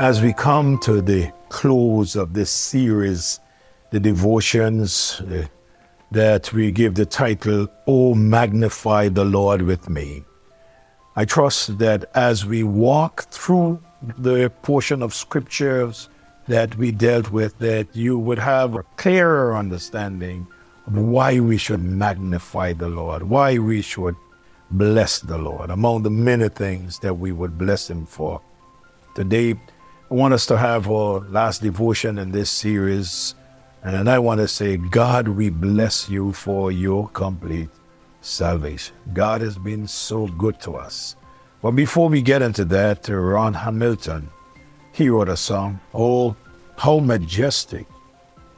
As we come to the close of this series, the devotions uh, that we give the title, Oh Magnify the Lord with Me. I trust that as we walk through the portion of scriptures that we dealt with, that you would have a clearer understanding of why we should magnify the Lord, why we should bless the Lord, among the many things that we would bless Him for. Today, I want us to have our last devotion in this series, and I want to say, God, we bless you for your complete salvation. God has been so good to us. But before we get into that, Ron Hamilton, he wrote a song, Oh, how majestic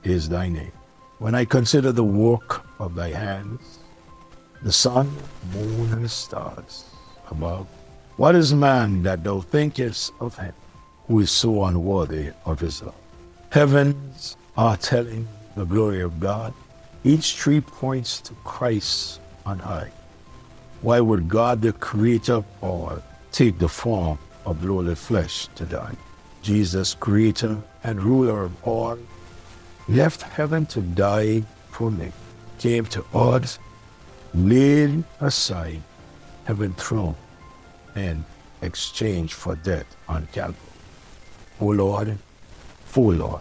is thy name. When I consider the work of thy hands, the sun, moon, and stars above, what is man that thou thinkest of him, who is so unworthy of his love? Heavens are telling the glory of God. Each tree points to Christ on high. Why would God, the creator of all, take the form of lowly flesh to die? Jesus, creator and ruler of all, left heaven to die for me, came to earth, laid aside heaven throne, and exchanged for death on Calvary. O Lord, O Lord,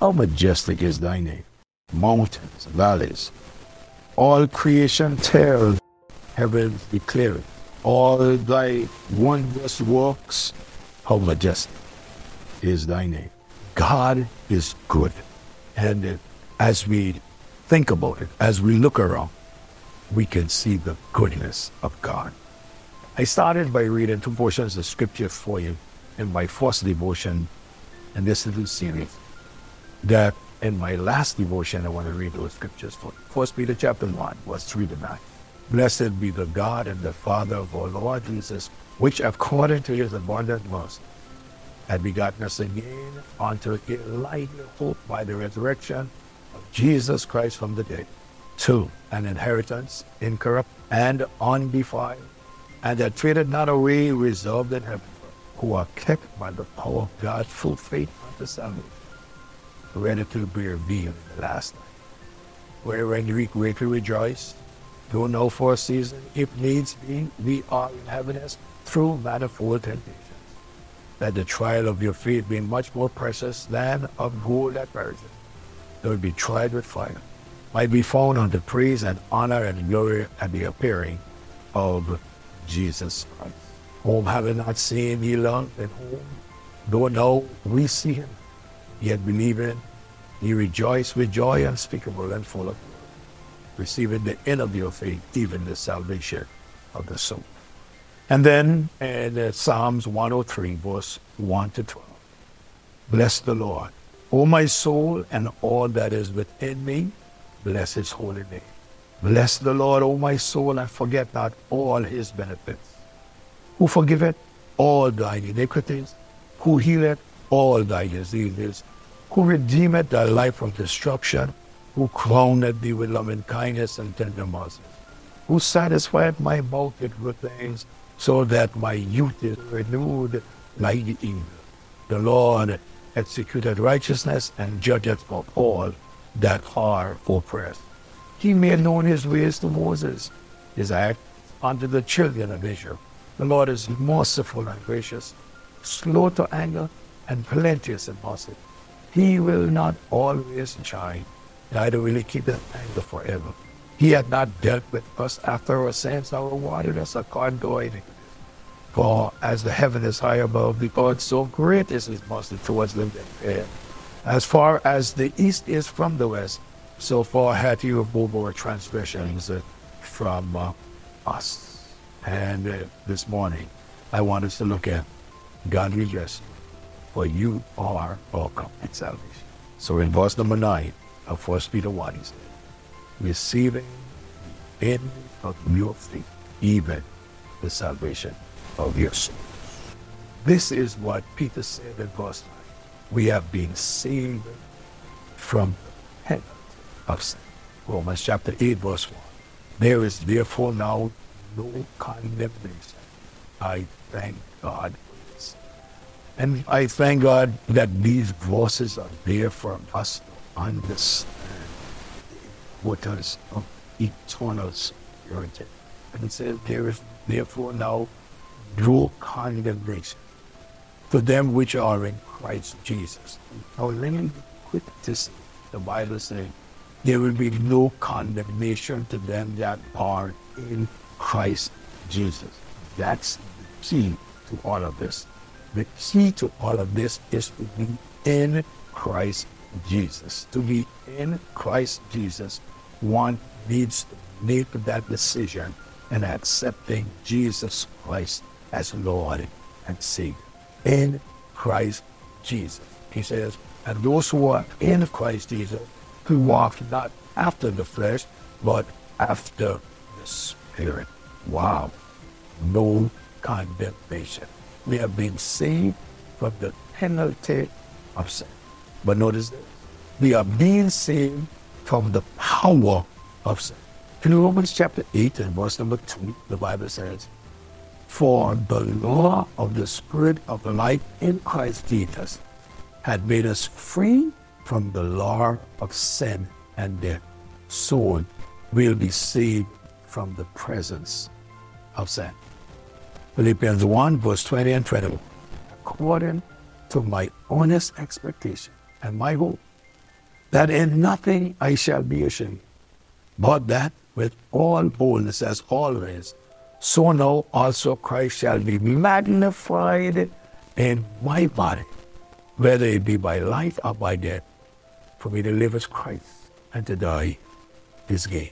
how majestic is thy name. Mountains, valleys, all creation tells, heaven declares, all thy wondrous works, how majestic is thy name. God is good. And as we think about it, as we look around, we can see the goodness of God. I started by reading two portions of scripture for you in my first devotion in this little series. That in my last devotion, I want to read those scriptures for you. First Peter chapter 1, verse 3 to 9. Blessed be the God and the Father of our Lord Jesus, which according to his abundant mercy had begotten us again unto a lively hope by the resurrection of Jesus Christ from the dead, to an inheritance incorrupt and undefiled, and that traded not away reserved in heaven, who are kept by the power of God's full faith unto salvation, ready to be revealed in the last night. Wherein we greatly rejoice, though now for a season, if needs be, we are in heaviness through manifold temptations that the trial of your faith being much more precious than of gold that perishes, though it be tried with fire, might be found unto praise and honor and glory at the appearing of Jesus Christ, whom having not seen ye love, and whom, though now we see him, yet believing, ye rejoice with joy unspeakable and full of receiving the end of your faith, even the salvation of the soul. And then in uh, Psalms 103, verse 1 to 12. Bless the Lord, O my soul, and all that is within me, bless his holy name. Bless the Lord, O my soul, and forget not all his benefits. Who forgiveth all thine iniquities, who healeth all thy diseases, who redeemeth thy life from destruction, who crowneth thee with loving kindness and tender mercies, who satisfieth my mouth with good things, so that my youth is renewed like the eagle. The Lord executed righteousness and judgeth for all that are oppressed. He made known his ways to Moses, his act unto the children of Israel. The Lord is merciful and gracious, slow to anger, and plenteous in mercy. He will not always chide, neither will he keep his anger forever. He had not dealt with us after our sins, nor rewarded us according to our. For as the heaven is high above the earth, so great is his mercy towards them that fear. As far as the east is from the west, so far hath he removed our transgressions from uh, us. And uh, this morning, I want us to look at godly blessing, for you are our complete salvation. So in verse number 9 of 1 Peter 1, he said, receiving in of your faith, even the salvation of your souls. This is what Peter said in verse 9. We have been saved from the penalty of sin. Romans chapter 8, verse 1. There is therefore now no condemnation. I thank God for this. And I thank God that these voices are there for us to understand the of eternal security. And it says, There is therefore now no condemnation to them which are in Christ Jesus. Now, let me quit this. The Bible says, There will be no condemnation to them that are in Christ Jesus. That's the key to all of this. The key to all of this is to be in Christ Jesus. To be in Christ Jesus, one needs to make that decision and accepting Jesus Christ as Lord and Savior. In Christ Jesus. He says, and those who are in Christ Jesus, who walk not after the flesh, but after the Spirit. Wow. No condemnation. We have been saved from the penalty of sin. But notice this. We are being saved from the power of sin. In Romans chapter 8 and verse number 2, the Bible says, For the law of the Spirit of life in Christ Jesus had made us free from the law of sin and death. So we'll be saved from the presence of sin. Philippians 1, verse 20 and 21. According to my honest expectation and my hope, that in nothing I shall be ashamed, but that with all boldness as always, so now also Christ shall be magnified in my body, whether it be by life or by death. For me to live as Christ and to die is gain.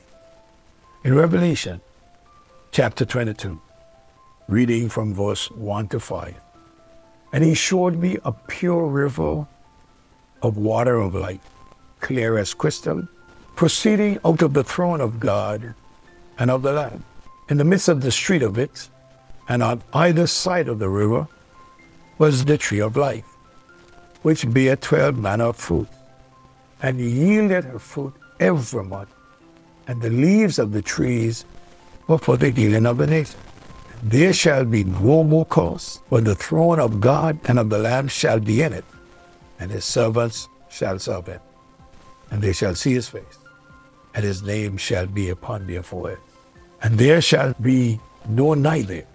In Revelation chapter 22, reading from verse 1 to 5. And he showed me a pure river of water of life, clear as crystal, proceeding out of the throne of God and of the Lamb. In the midst of the street of it, and on either side of the river, was the tree of life, which bare twelve manner of fruit, and yielded her fruit every month. And the leaves of the trees were for the healing of the nation. There shall be no more curse, but the throne of God and of the Lamb shall be in it, and his servants shall serve him. And they shall see his face, and his name shall be upon their foreheads. And there shall be no night there,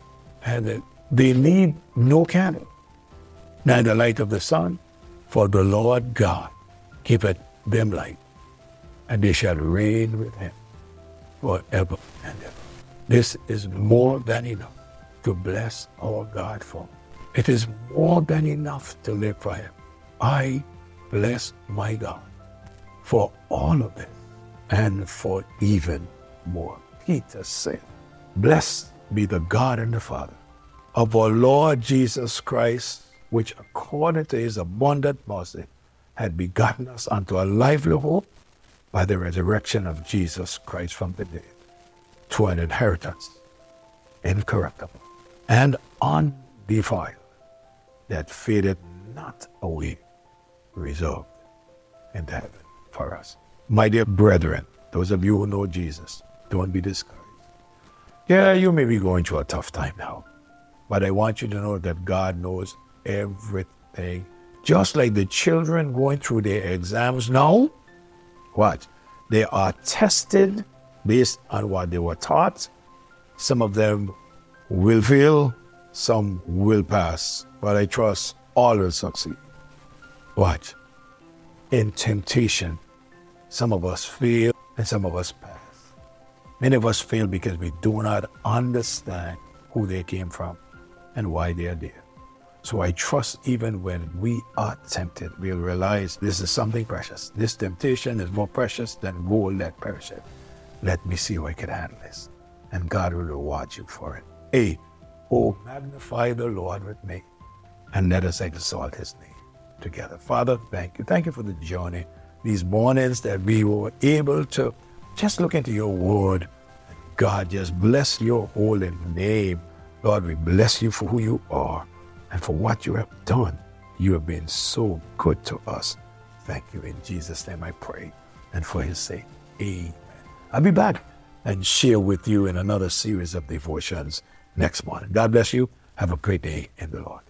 and they need no candle, neither light of the sun, for the Lord God giveth them light, and they shall reign with him forever and ever. This is more than enough to bless our God for. It is more than enough to live for Him. I bless my God for all of this and for even more. Peter said, Blessed be the God and the Father of our Lord Jesus Christ, which according to his abundant mercy had begotten us unto a lively hope by the resurrection of Jesus Christ from the dead to an inheritance incorruptible and undefiled that fadeth not away, reserved in heaven for us. My dear brethren, those of you who know Jesus, don't be discouraged. Yeah, you may be going through a tough time now, but I want you to know that God knows everything. Just like the children going through their exams now, what? They are tested based on what they were taught. Some of them will fail, some will pass, but I trust all will succeed. Watch. In temptation, some of us fail and some of us pass. Many of us fail because we do not understand who they came from and why they are there. So I trust even when we are tempted, we'll realize this is something precious. This temptation is more precious than gold that perisheth. Let me see if I can handle this. And God will reward you for it. Eight, oh, magnify the Lord with me and let us exalt his name together. Father, thank you. Thank you for the journey, these mornings that we were able to just look into your word. God, just bless your holy name. Lord, we bless you for who you are and for what you have done. You have been so good to us. Thank you. In Jesus' name I pray. And for his sake, amen. I'll be back and share with you in another series of devotions next morning. God bless you. Have a great day in the Lord.